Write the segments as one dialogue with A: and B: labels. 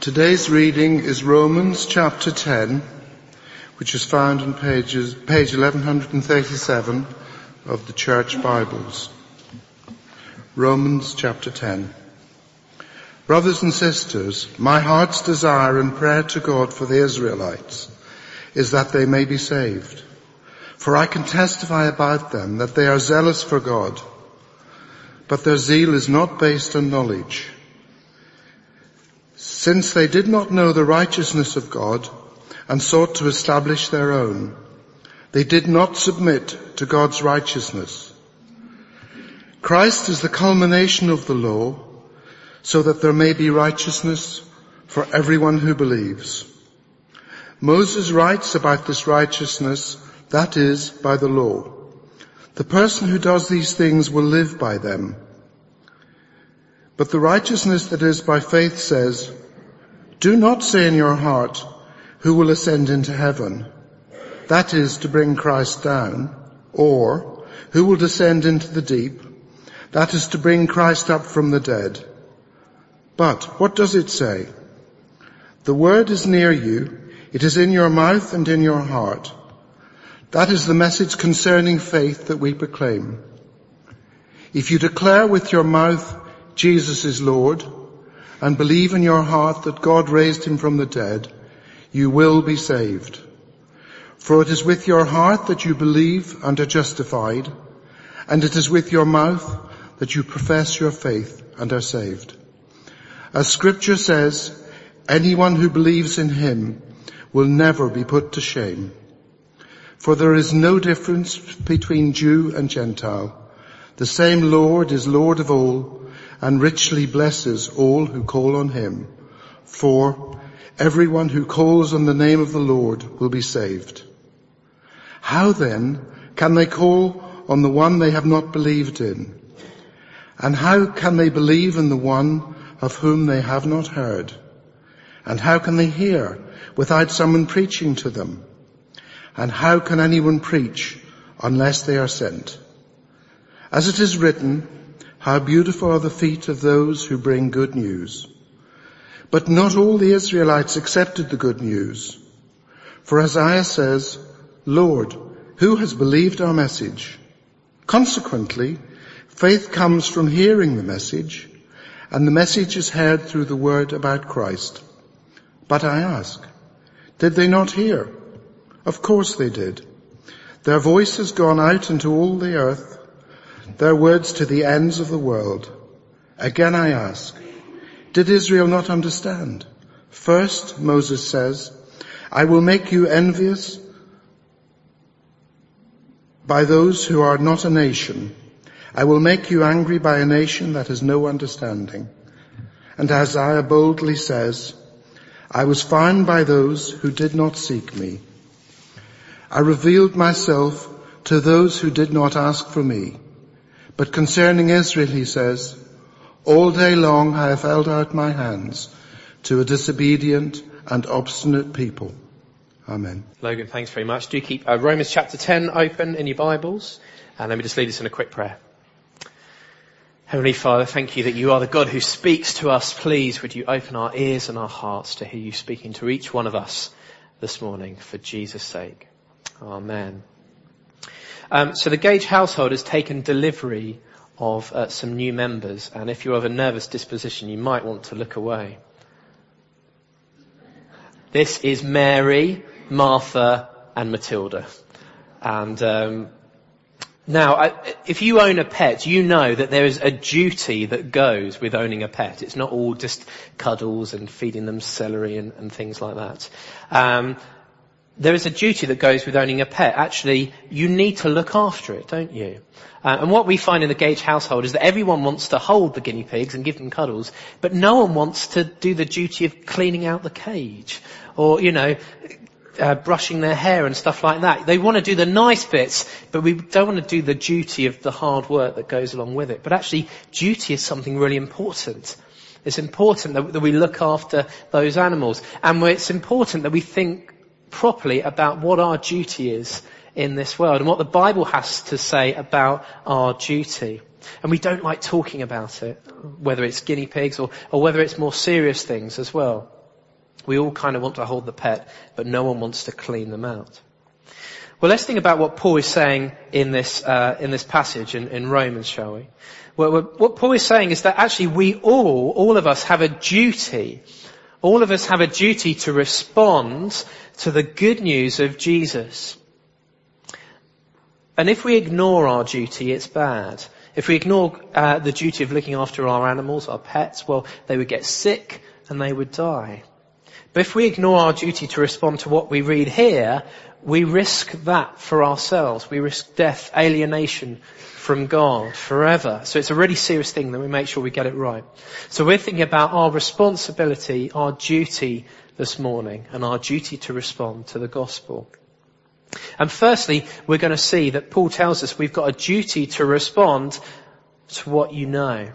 A: Today's reading is Romans chapter 10, which is found on pages, page 1137 of the Church Bibles. Romans chapter 10. Brothers and sisters, my heart's desire and prayer to God for the Israelites is that they may be saved. For I can testify about them that they are zealous for God, but their zeal is not based on knowledge. Since they did not know the righteousness of God and sought to establish their own, they did not submit to God's righteousness. Christ is the culmination of the law so that there may be righteousness for everyone who believes. Moses writes about this righteousness, that is, by the law. The person who does these things will live by them. But the righteousness that is by faith says, do not say in your heart, who will ascend into heaven? That is to bring Christ down. Or, who will descend into the deep? That is to bring Christ up from the dead. But, what does it say? The word is near you. It is in your mouth and in your heart. That is the message concerning faith that we proclaim. If you declare with your mouth, Jesus is Lord, and believe in your heart that God raised him from the dead, you will be saved. For it is with your heart that you believe and are justified, and it is with your mouth that you profess your faith and are saved. As scripture says, anyone who believes in him will never be put to shame. For there is no difference between Jew and Gentile. The same Lord is Lord of all and richly blesses all who call on him. For everyone who calls on the name of the Lord will be saved. How then can they call on the one they have not believed in? And how can they believe in the one of whom they have not heard? And how can they hear without someone preaching to them? And how can anyone preach unless they are sent? As it is written, how beautiful are the feet of those who bring good news. But not all the Israelites accepted the good news. For Isaiah says, Lord, who has believed our message? Consequently, faith comes from hearing the message, and the message is heard through the word about Christ. But I ask, did they not hear? Of course they did. Their voice has gone out into all the earth, their words to the ends of the world. Again I ask, did Israel not understand? First, Moses says, I will make you envious by those who are not a nation. I will make you angry by a nation that has no understanding. And Isaiah boldly says, I was found by those who did not seek me. I revealed myself to those who did not ask for me. But concerning Israel, he says, all day long I have held out my hands to a disobedient and obstinate people. Amen.
B: Logan, thanks very much. Do keep uh, Romans chapter 10 open in your Bibles. And let me just lead us in a quick prayer. Heavenly Father, thank you that you are the God who speaks to us. Please would you open our ears and our hearts to hear you speaking to each one of us this morning for Jesus' sake. Amen. Um, so the Gage household has taken delivery of uh, some new members, and if you're of a nervous disposition, you might want to look away. This is Mary, Martha, and Matilda. And um, now, I, if you own a pet, you know that there is a duty that goes with owning a pet. It's not all just cuddles and feeding them celery and, and things like that. Um, there is a duty that goes with owning a pet. Actually, you need to look after it, don't you? Uh, and what we find in the Gage household is that everyone wants to hold the guinea pigs and give them cuddles, but no one wants to do the duty of cleaning out the cage or, you know, uh, brushing their hair and stuff like that. They want to do the nice bits, but we don't want to do the duty of the hard work that goes along with it. But actually, duty is something really important. It's important that, that we look after those animals. And it's important that we think properly about what our duty is in this world and what the Bible has to say about our duty. And we don't like talking about it, whether it's guinea pigs or, or whether it's more serious things as well. We all kind of want to hold the pet, but no one wants to clean them out. Well, let's think about what Paul is saying in this, uh, in this passage in, in Romans, shall we? Well, what Paul is saying is that actually we all, all of us have a duty. All of us have a duty to respond to the good news of Jesus. And if we ignore our duty, it's bad. If we ignore uh, the duty of looking after our animals, our pets, well, they would get sick and they would die. But if we ignore our duty to respond to what we read here, we risk that for ourselves. We risk death, alienation from God forever. So it's a really serious thing that we make sure we get it right. So we're thinking about our responsibility, our duty this morning, and our duty to respond to the gospel. And firstly, we're going to see that Paul tells us we've got a duty to respond to what you know.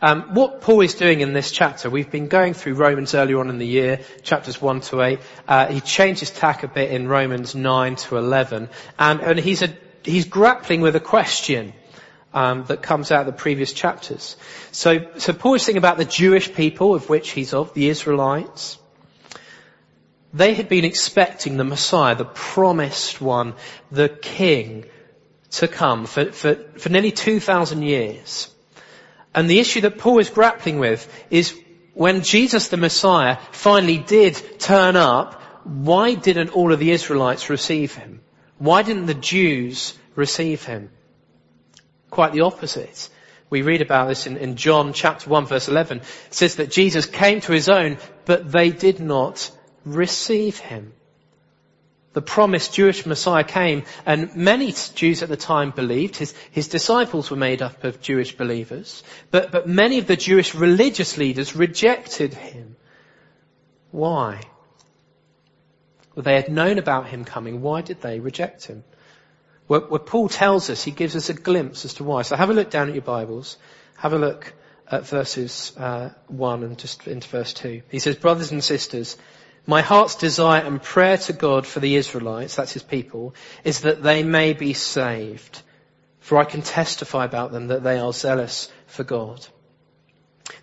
B: Um, what Paul is doing in this chapter, we've been going through Romans earlier on in the year, chapters 1 to 8. Uh, he changes tack a bit in Romans 9 to 11. And, and he's, a, he's grappling with a question um, that comes out of the previous chapters. So, so Paul is thinking about the Jewish people, of which he's of, the Israelites. They had been expecting the Messiah, the promised one, the King, to come for, for, for nearly 2,000 years. And the issue that Paul is grappling with is when Jesus the Messiah finally did turn up, why didn't all of the Israelites receive him? Why didn't the Jews receive him? Quite the opposite. We read about this in, in John chapter 1 verse 11. It says that Jesus came to his own, but they did not receive him the promised Jewish Messiah came and many Jews at the time believed. His, his disciples were made up of Jewish believers. But, but many of the Jewish religious leaders rejected him. Why? Well, they had known about him coming. Why did they reject him? Where, where Paul tells us, he gives us a glimpse as to why. So have a look down at your Bibles. Have a look at verses uh, 1 and just into verse 2. He says, Brothers and sisters, my heart's desire and prayer to God for the Israelites, that's his people, is that they may be saved. For I can testify about them that they are zealous for God.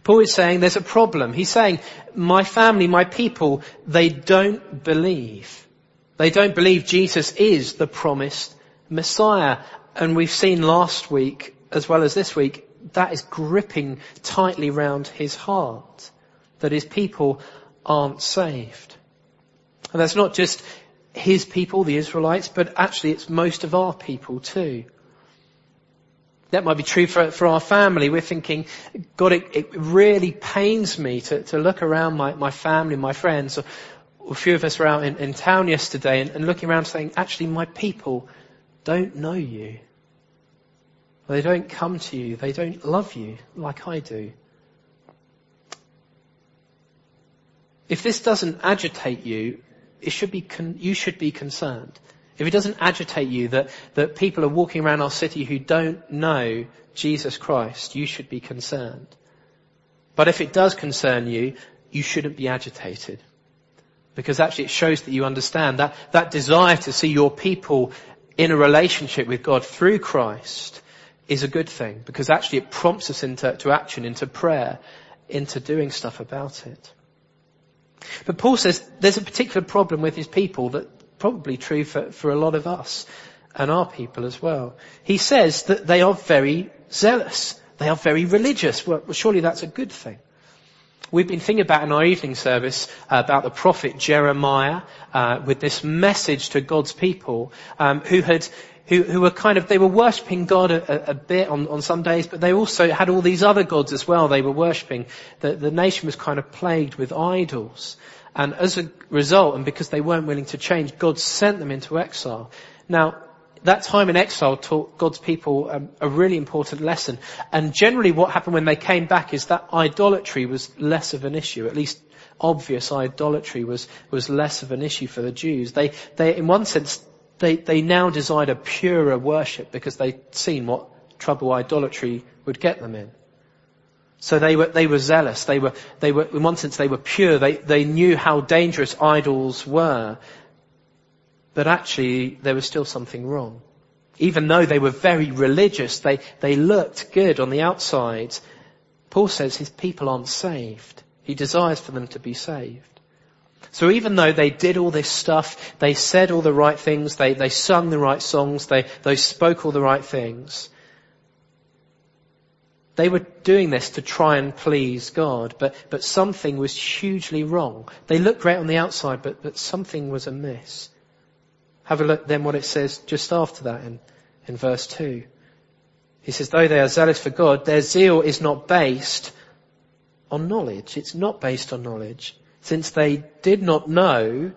B: Paul is saying there's a problem. He's saying, my family, my people, they don't believe. They don't believe Jesus is the promised Messiah. And we've seen last week, as well as this week, that is gripping tightly round his heart. That his people aren't saved. And that's not just his people, the Israelites, but actually it's most of our people too. That might be true for, for our family. We're thinking, God, it, it really pains me to, to look around my, my family, my friends. Or, a few of us were out in, in town yesterday and, and looking around saying, actually my people don't know you. They don't come to you. They don't love you like I do. If this doesn't agitate you, it should be con- you should be concerned. If it doesn't agitate you that, that people are walking around our city who don't know Jesus Christ, you should be concerned. But if it does concern you, you shouldn't be agitated. Because actually it shows that you understand that, that desire to see your people in a relationship with God through Christ is a good thing. Because actually it prompts us into to action, into prayer, into doing stuff about it. But Paul says there's a particular problem with his people that's probably true for, for a lot of us and our people as well. He says that they are very zealous. They are very religious. Well, surely that's a good thing. We've been thinking about in our evening service uh, about the prophet Jeremiah uh, with this message to God's people um, who had who, who were kind of, they were worshipping God a, a, bit on, on some days, but they also had all these other gods as well they were worshipping. The, the nation was kind of plagued with idols. And as a result, and because they weren't willing to change, God sent them into exile. Now, that time in exile taught God's people um, a really important lesson. And generally what happened when they came back is that idolatry was less of an issue, at least obvious idolatry was, was less of an issue for the Jews. They, they, in one sense, they, they now desired a purer worship because they'd seen what trouble idolatry would get them in. So they were, they were zealous. They were, they were, in one sense, they were pure. They, they knew how dangerous idols were. But actually, there was still something wrong. Even though they were very religious, they, they looked good on the outside. Paul says his people aren't saved. He desires for them to be saved. So even though they did all this stuff, they said all the right things, they, they sung the right songs, they, they spoke all the right things, they were doing this to try and please God, but, but something was hugely wrong. They looked great on the outside, but, but something was amiss. Have a look then what it says just after that in, in verse 2. He says, though they are zealous for God, their zeal is not based on knowledge. It's not based on knowledge, since they did not know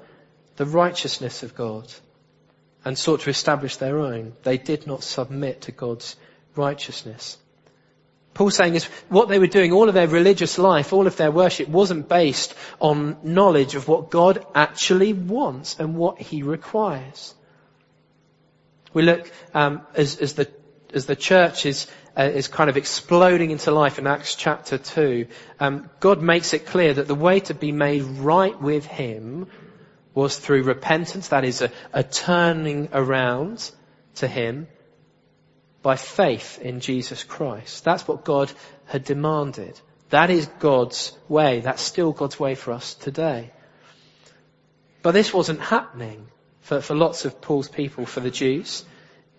B: the righteousness of God and sought to establish their own. They did not submit to God's righteousness. Paul's saying is what they were doing, all of their religious life, all of their worship wasn't based on knowledge of what God actually wants and what He requires. We look um, as, as the as the church is uh, is kind of exploding into life in Acts chapter two. Um, God makes it clear that the way to be made right with Him was through repentance. That is a, a turning around to Him by faith in Jesus Christ. That's what God had demanded. That is God's way. That's still God's way for us today. But this wasn't happening for, for lots of Paul's people, for the Jews.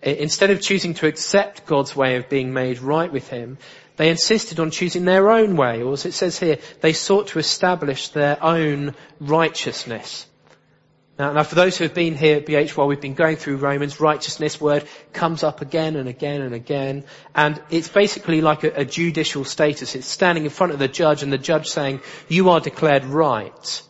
B: Instead of choosing to accept God's way of being made right with Him, they insisted on choosing their own way, or as it says here, they sought to establish their own righteousness. Now, now, for those who have been here at BH while we've been going through Romans, righteousness word comes up again and again and again. And it's basically like a, a judicial status. It's standing in front of the judge and the judge saying, you are declared right.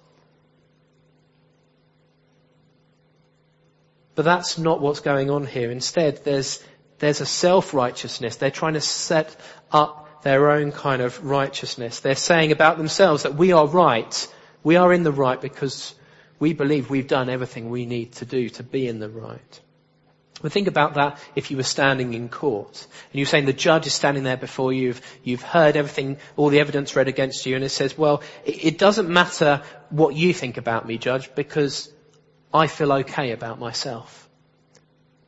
B: But that's not what's going on here. Instead, there's, there's a self-righteousness. They're trying to set up their own kind of righteousness. They're saying about themselves that we are right. We are in the right because we believe we've done everything we need to do to be in the right. But think about that if you were standing in court and you're saying the judge is standing there before you, you've, you've heard everything, all the evidence read against you and it says, well, it, it doesn't matter what you think about me, judge, because I feel okay about myself.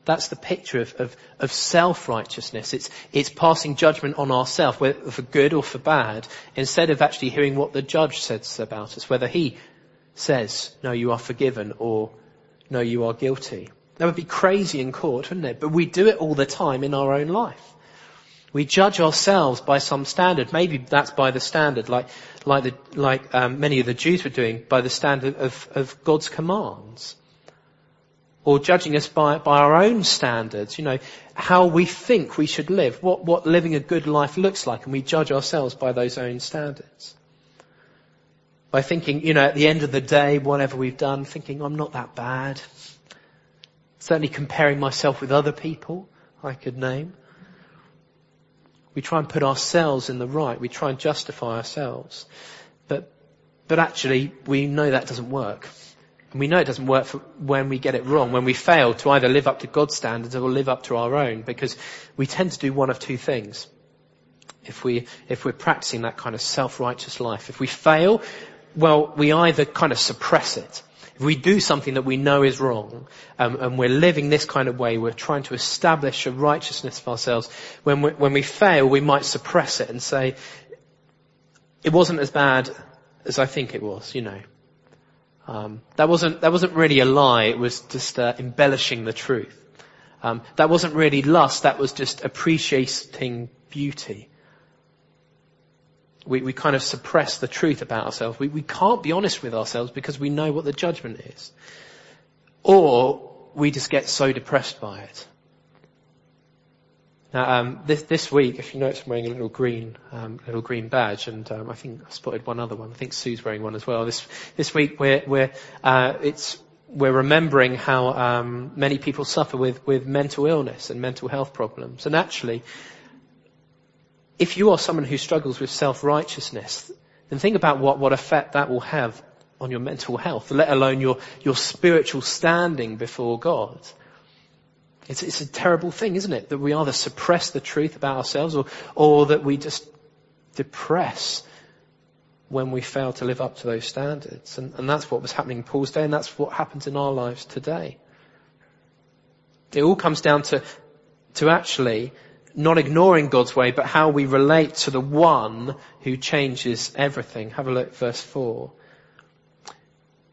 B: That's the picture of, of, of self-righteousness. It's, it's passing judgment on ourselves, whether for good or for bad, instead of actually hearing what the judge says about us, whether he says, no, you are forgiven or no, you are guilty. That would be crazy in court, wouldn't it? But we do it all the time in our own life. We judge ourselves by some standard. Maybe that's by the standard, like like the, like um, many of the Jews were doing, by the standard of, of God's commands, or judging us by by our own standards. You know how we think we should live, what what living a good life looks like, and we judge ourselves by those own standards by thinking, you know, at the end of the day, whatever we've done, thinking I'm not that bad. Certainly comparing myself with other people I could name. We try and put ourselves in the right. We try and justify ourselves. But, but actually, we know that doesn't work. And we know it doesn't work when we get it wrong, when we fail to either live up to God's standards or live up to our own, because we tend to do one of two things. If we, if we're practicing that kind of self-righteous life. If we fail, well, we either kind of suppress it. If we do something that we know is wrong, um, and we're living this kind of way, we're trying to establish a righteousness of ourselves. When we, when we fail, we might suppress it and say, it wasn't as bad as I think it was, you know. Um, that wasn't that wasn't really a lie. It was just uh, embellishing the truth. Um, that wasn't really lust. That was just appreciating beauty we, we kind of suppress the truth about ourselves. We, we can't be honest with ourselves because we know what the judgment is. Or we just get so depressed by it. Now, um, this this week, if you notice, I'm wearing a little green um, little green badge, and um, I think I spotted one other one. I think Sue's wearing one as well. This this week, we're we're uh, it's we're remembering how um, many people suffer with with mental illness and mental health problems, and actually, if you are someone who struggles with self-righteousness, then think about what, what effect that will have on your mental health, let alone your, your spiritual standing before God. It's, it's a terrible thing, isn't it? That we either suppress the truth about ourselves or, or that we just depress when we fail to live up to those standards. And, and that's what was happening in Paul's day and that's what happens in our lives today. It all comes down to, to actually not ignoring God's way, but how we relate to the one who changes everything. Have a look at verse 4.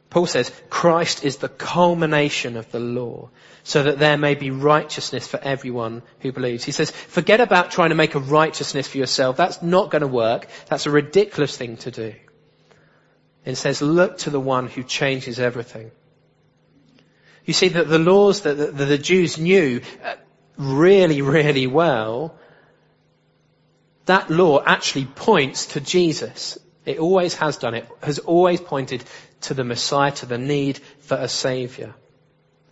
B: Paul says, Christ is the culmination of the law, so that there may be righteousness for everyone who believes. He says, forget about trying to make a righteousness for yourself. That's not going to work. That's a ridiculous thing to do. It says, look to the one who changes everything. You see that the laws that the Jews knew uh, really, really well, that law actually points to Jesus. It always has done. It has always pointed to the Messiah, to the need for a Saviour.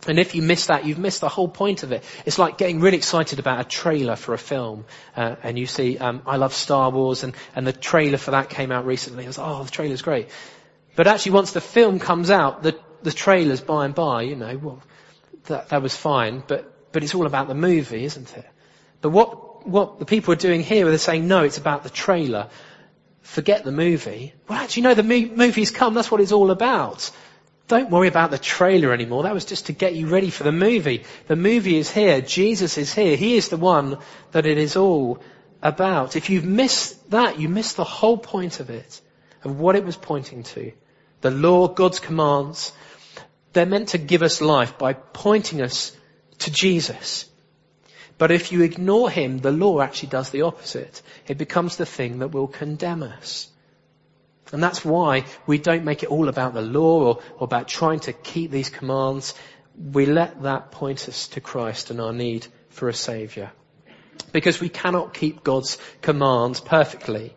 B: And if you miss that, you've missed the whole point of it. It's like getting really excited about a trailer for a film, uh, and you see, um, I love Star Wars, and, and the trailer for that came out recently. I was, oh, the trailer's great. But actually, once the film comes out, the the trailers by and by, you know, well, that that was fine, but but it's all about the movie, isn't it? But what what the people are doing here, they're saying, no, it's about the trailer forget the movie. Well, actually, no, the movie's come. That's what it's all about. Don't worry about the trailer anymore. That was just to get you ready for the movie. The movie is here. Jesus is here. He is the one that it is all about. If you've missed that, you miss the whole point of it, of what it was pointing to. The law, God's commands, they're meant to give us life by pointing us to Jesus. But if you ignore him, the law actually does the opposite. It becomes the thing that will condemn us. And that's why we don't make it all about the law or, or, about trying to keep these commands. We let that point us to Christ and our need for a saviour. Because we cannot keep God's commands perfectly.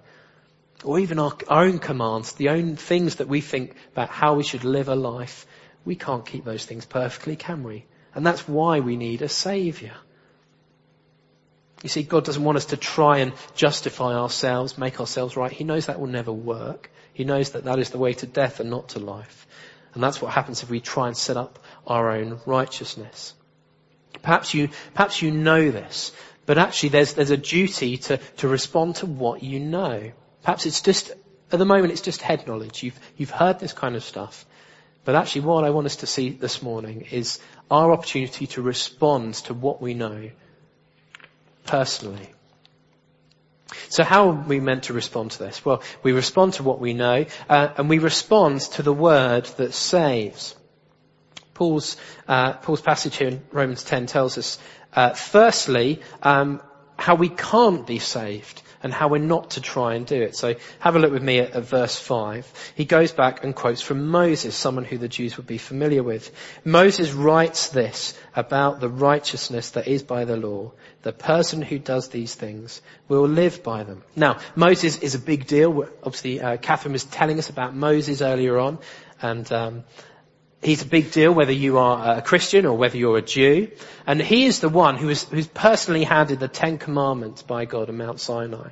B: Or even our, our own commands, the own things that we think about how we should live a life. We can't keep those things perfectly, can we? And that's why we need a saviour. You see, God doesn't want us to try and justify ourselves, make ourselves right. He knows that will never work. He knows that that is the way to death and not to life. And that's what happens if we try and set up our own righteousness. Perhaps you, perhaps you know this, but actually there's, there's a duty to, to respond to what you know. Perhaps it's just, at the moment it's just head knowledge. You've, you've heard this kind of stuff. But actually what I want us to see this morning is our opportunity to respond to what we know personally. So how are we meant to respond to this? Well, we respond to what we know, uh, and we respond to the word that saves. Paul's, uh, Paul's passage here in Romans 10 tells us, uh, firstly, um, how we can't be saved and how we're not to try and do it. So have a look with me at, at, verse 5. He goes back and quotes from Moses, someone who the Jews would be familiar with. Moses writes this about the righteousness that is by the law. The person who does these things will live by them. Now, Moses is a big deal. Obviously, uh, Catherine was telling us about Moses earlier on, and um, He's a big deal whether you are a Christian or whether you're a Jew. And he is the one who is, who's personally handed the Ten Commandments by God on Mount Sinai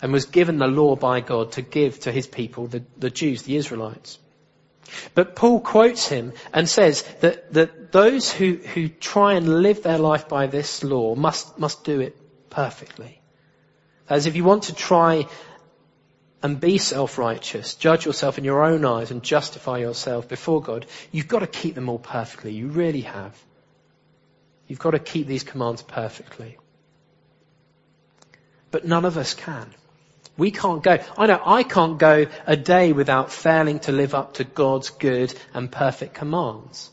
B: and was given the law by God to give to his people, the, the Jews, the Israelites. But Paul quotes him and says that, that those who, who try and live their life by this law must, must do it perfectly. As if you want to try and be self-righteous, judge yourself in your own eyes and justify yourself before God, you've got to keep them all perfectly. You really have. You've got to keep these commands perfectly. But none of us can. We can't go, I know I can't go a day without failing to live up to God's good and perfect commands.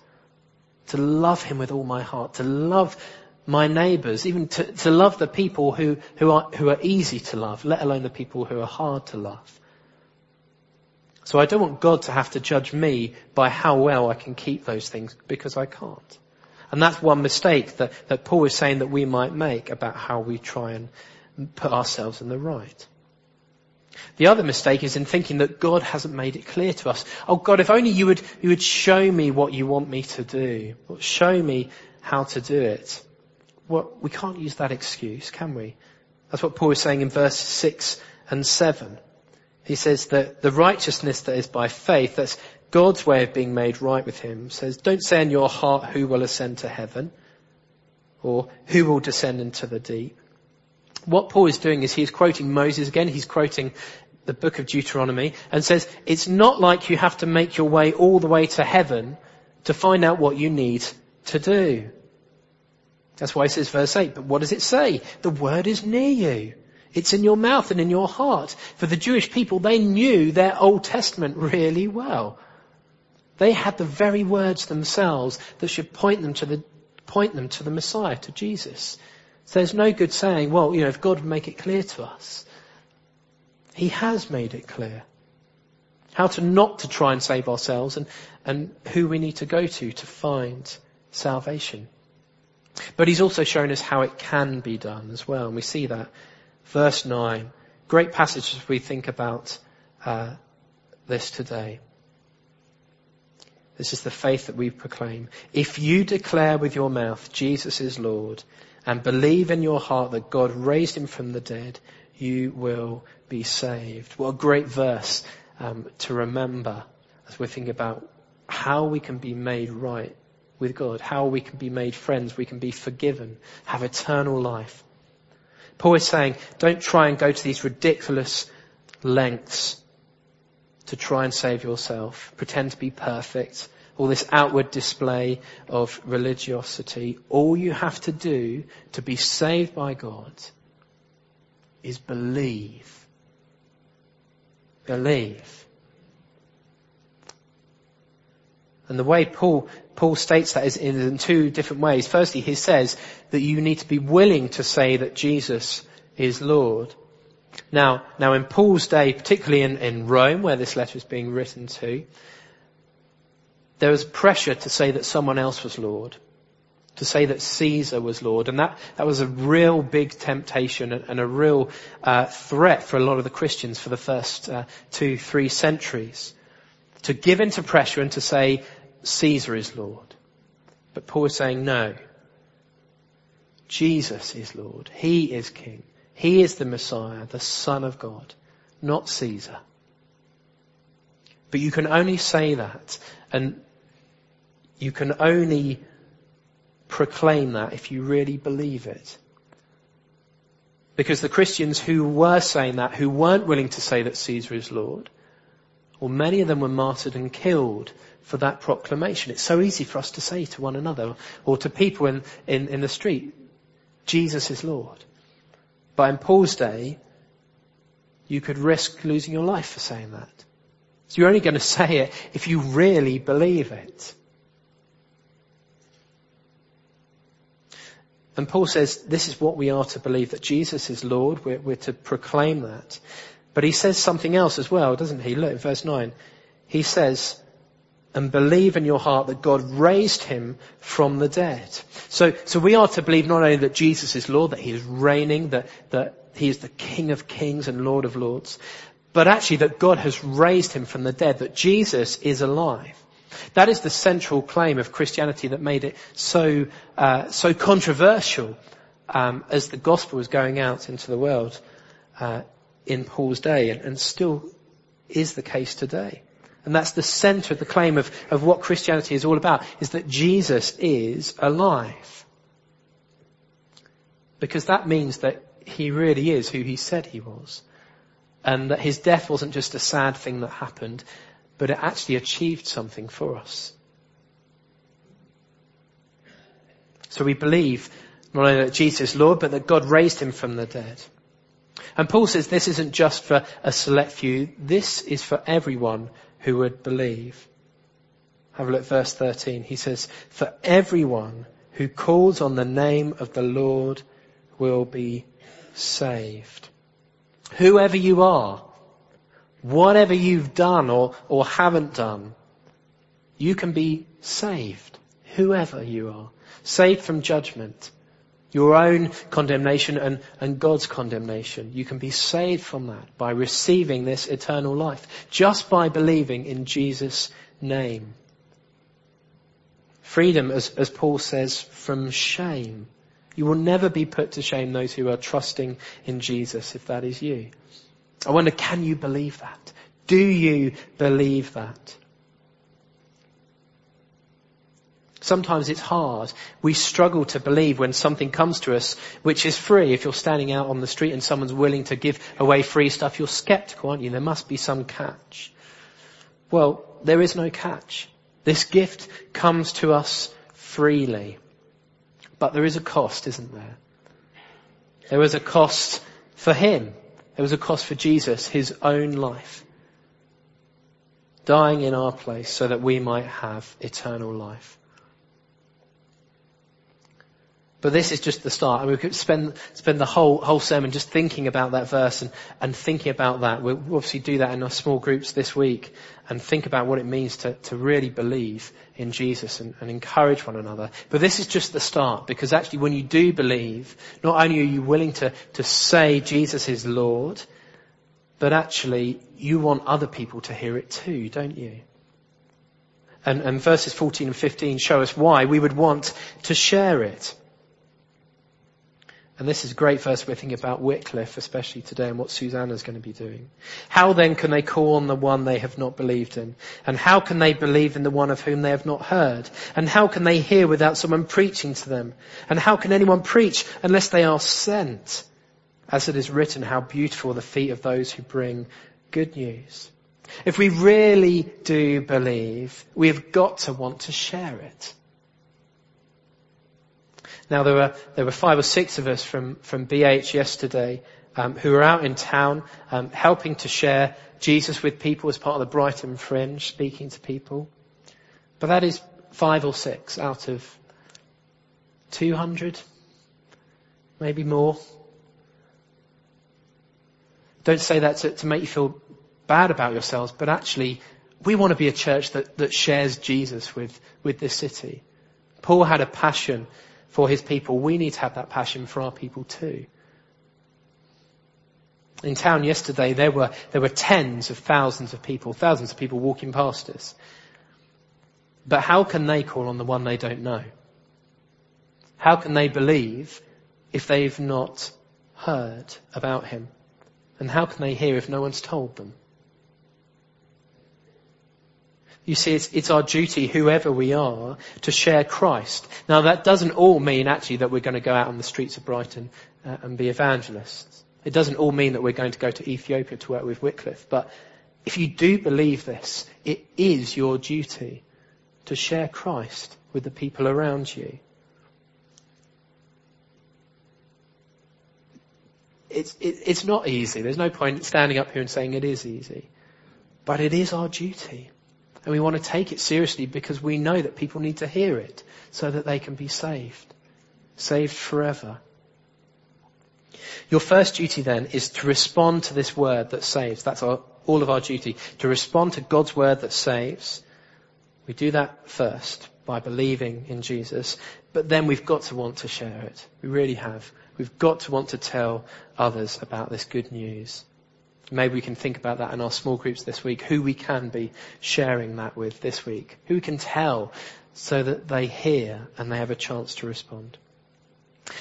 B: To love Him with all my heart, to love my neighbours, even to, to love the people who, who, are, who are easy to love, let alone the people who are hard to love. So I don't want God to have to judge me by how well I can keep those things because I can't. And that's one mistake that, that Paul is saying that we might make about how we try and put ourselves in the right. The other mistake is in thinking that God hasn't made it clear to us. Oh God, if only you would, you would show me what you want me to do. Show me how to do it well, we can't use that excuse, can we? That's what Paul is saying in verse 6 and 7. He says that the righteousness that is by faith, that's God's way of being made right with him, says, don't say in your heart who will ascend to heaven or who will descend into the deep. What Paul is doing is he's quoting Moses again, he's quoting the book of Deuteronomy and says, it's not like you have to make your way all the way to heaven to find out what you need to do. That's why it says verse 8, but what does it say? The word is near you. It's in your mouth and in your heart. For the Jewish people, they knew their Old Testament really well. They had the very words themselves that should point them to the, point them to the Messiah, to Jesus. So there's no good saying, well, you know, if God would make it clear to us. He has made it clear. How to not to try and save ourselves and, and who we need to go to to find salvation. But he's also shown us how it can be done as well. And we see that. Verse 9. Great passage as we think about uh, this today. This is the faith that we proclaim. If you declare with your mouth Jesus is Lord and believe in your heart that God raised him from the dead, you will be saved. What a great verse um, to remember as we think about how we can be made right with God, how we can be made friends, we can be forgiven, have eternal life. Paul is saying, don't try and go to these ridiculous lengths to try and save yourself, pretend to be perfect, all this outward display of religiosity. All you have to do to be saved by God is believe. Believe. And the way Paul, Paul states that in two different ways. Firstly, he says that you need to be willing to say that Jesus is Lord. Now, now in Paul's day, particularly in, in Rome, where this letter is being written to, there was pressure to say that someone else was Lord, to say that Caesar was Lord, and that, that was a real big temptation and, and a real uh, threat for a lot of the Christians for the first uh, two, three centuries. To give into pressure and to say Caesar is Lord. But Paul is saying no. Jesus is Lord. He is King. He is the Messiah, the Son of God, not Caesar. But you can only say that and you can only proclaim that if you really believe it. Because the Christians who were saying that, who weren't willing to say that Caesar is Lord, well, many of them were martyred and killed for that proclamation. It's so easy for us to say to one another or to people in, in, in the street, Jesus is Lord. But in Paul's day, you could risk losing your life for saying that. So you're only going to say it if you really believe it. And Paul says this is what we are to believe, that Jesus is Lord. We're, we're, to proclaim that. But he says something else as well, doesn't he? Look, in verse 9. He says, and believe in your heart that God raised him from the dead. So, so we are to believe not only that Jesus is Lord, that he is reigning, that, that he is the King of kings and Lord of lords, but actually that God has raised him from the dead, that Jesus is alive. That is the central claim of Christianity that made it so uh, so controversial um, as the gospel was going out into the world uh, in Paul's day, and, and, still is the case today. And that's the centre of the claim of, of what Christianity is all about: is that Jesus is alive, because that means that he really is who he said he was and that his death wasn't just a sad thing that happened, but it actually achieved something for us. So we believe not only that Jesus is Lord, but that God raised him from the dead. And Paul says this isn't just for a select few, this is for everyone who would believe. Have a look at verse 13. He says, for everyone who calls on the name of the Lord will be saved. Whoever you are, whatever you've done or, or haven't done, you can be saved. Whoever you are. Saved from judgment. Your own condemnation and, and God's condemnation. You can be saved from that by receiving this eternal life. Just by believing in Jesus' name. Freedom, as, as Paul says, from shame. You will never be put to shame those who are trusting in Jesus if that is you. I wonder, can you believe that? Do you believe that? Sometimes it's hard. We struggle to believe when something comes to us which is free. If you're standing out on the street and someone's willing to give away free stuff, you're skeptical, aren't you? There must be some catch. Well, there is no catch. This gift comes to us freely. But there is a cost, isn't there? There was a cost for him. There was a cost for Jesus, his own life. Dying in our place so that we might have eternal life. But this is just the start. And we could spend, spend the whole, whole sermon just thinking about that verse and, and thinking about that. We'll obviously do that in our small groups this week and think about what it means to, to really believe in Jesus and, and encourage one another. But this is just the start because actually when you do believe, not only are you willing to, to say Jesus is Lord, but actually you want other people to hear it too, don't you? And, and verses 14 and 15 show us why we would want to share it. And this is great verse we're thinking about Wycliffe, especially today, and what Susanna's going to be doing. How then can they call on the one they have not believed in? And how can they believe in the one of whom they have not heard? And how can they hear without someone preaching to them? And how can anyone preach unless they are sent? As it is written, how beautiful are the feet of those who bring good news. If we really do believe, we have got to want to share it. Now there were there were five or six of us from from BH yesterday um, who were out in town um, helping to share Jesus with people as part of the Brighton Fringe, speaking to people. But that is five or six out of 200, maybe more. Don't say that to, to make you feel bad about yourselves, but actually, we want to be a church that, that shares Jesus with, with this city. Paul had a passion for his people, we need to have that passion for our people too. In town yesterday, there were, there were tens of thousands of people, thousands of people walking past us. But how can they call on the one they don't know? How can they believe if they've not heard about him? And how can they hear if no one's told them? You see, it's, it's, our duty, whoever we are, to share Christ. Now that doesn't all mean actually that we're going to go out on the streets of Brighton uh, and be evangelists. It doesn't all mean that we're going to go to Ethiopia to work with Wycliffe. But if you do believe this, it is your duty to share Christ with the people around you. It's, it, it's not easy. There's no point standing up here and saying it is easy. But it is our duty. And we want to take it seriously because we know that people need to hear it so that they can be saved. Saved forever. Your first duty then is to respond to this word that saves. That's our, all of our duty. To respond to God's word that saves. We do that first by believing in Jesus, but then we've got to want to share it. We really have. We've got to want to tell others about this good news. Maybe we can think about that in our small groups this week, who we can be sharing that with this week, who we can tell so that they hear and they have a chance to respond.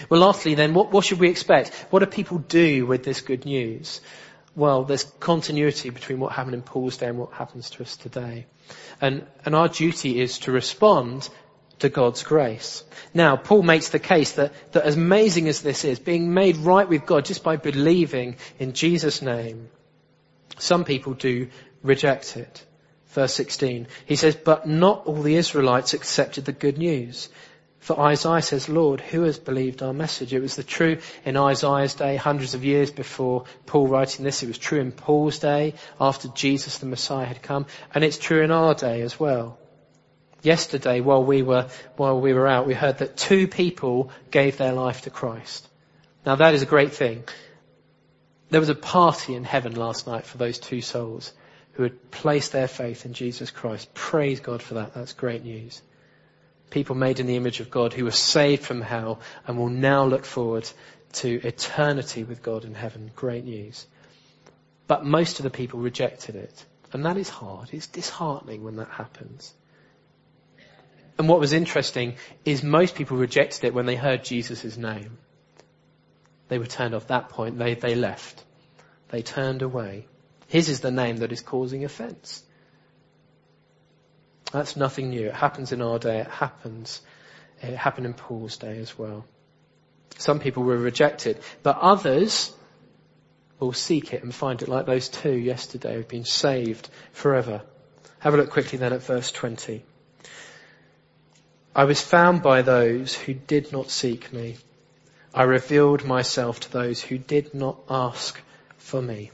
B: Well, lastly then, what, what should we expect? What do people do with this good news? Well, there's continuity between what happened in Paul's day and what happens to us today. And, and our duty is to respond to God's grace. Now, Paul makes the case that, that as amazing as this is, being made right with God just by believing in Jesus' name, some people do reject it. Verse 16, he says, but not all the Israelites accepted the good news. For Isaiah says, Lord, who has believed our message? It was the true in Isaiah's day, hundreds of years before Paul writing this. It was true in Paul's day, after Jesus the Messiah had come. And it's true in our day as well. Yesterday, while we were, while we were out, we heard that two people gave their life to Christ. Now that is a great thing. There was a party in heaven last night for those two souls who had placed their faith in Jesus Christ. Praise God for that. That's great news. People made in the image of God who were saved from hell and will now look forward to eternity with God in heaven. Great news. But most of the people rejected it. And that is hard. It's disheartening when that happens. And what was interesting is most people rejected it when they heard Jesus' name. They were turned off that point. They, they left. They turned away. His is the name that is causing offense. That's nothing new. It happens in our day. It happens. It happened in Paul's day as well. Some people were rejected, but others will seek it and find it like those two yesterday who've been saved forever. Have a look quickly then at verse 20. I was found by those who did not seek me. I revealed myself to those who did not ask for me.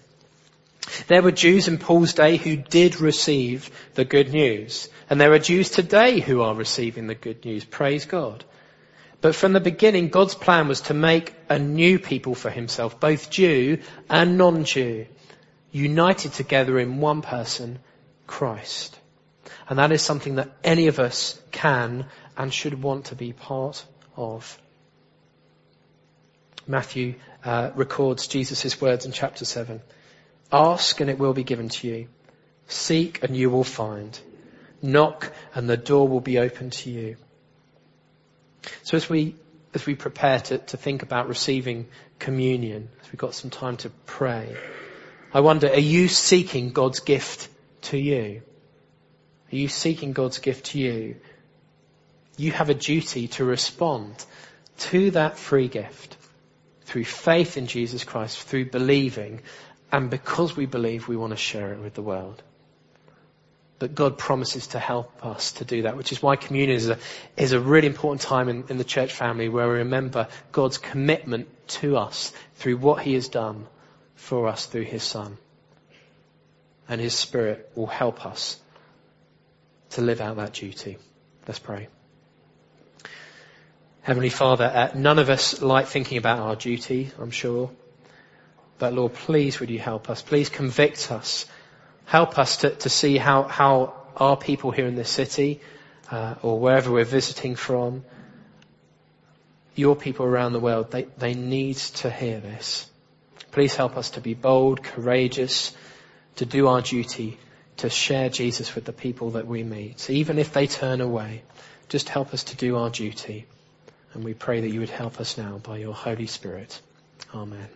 B: There were Jews in Paul's day who did receive the good news. And there are Jews today who are receiving the good news. Praise God. But from the beginning, God's plan was to make a new people for himself, both Jew and non-Jew, united together in one person, Christ. And that is something that any of us can and should want to be part of. Matthew uh, records Jesus' words in chapter 7. Ask and it will be given to you. Seek and you will find. Knock and the door will be open to you. So as we, as we prepare to, to think about receiving communion, as we've got some time to pray, I wonder, are you seeking God's gift to you? Are you seeking God's gift to you? You have a duty to respond to that free gift through faith in Jesus Christ, through believing, and because we believe, we want to share it with the world. But God promises to help us to do that, which is why communion is a, is a really important time in, in the church family where we remember God's commitment to us through what He has done for us through His Son. And His Spirit will help us to live out that duty. Let's pray. Heavenly Father, uh, none of us like thinking about our duty, I'm sure. But Lord, please would you help us? Please convict us. Help us to, to see how, how our people here in this city, uh, or wherever we're visiting from, your people around the world, they, they need to hear this. Please help us to be bold, courageous, to do our duty, to share Jesus with the people that we meet. Even if they turn away, just help us to do our duty. And we pray that you would help us now by your Holy Spirit. Amen.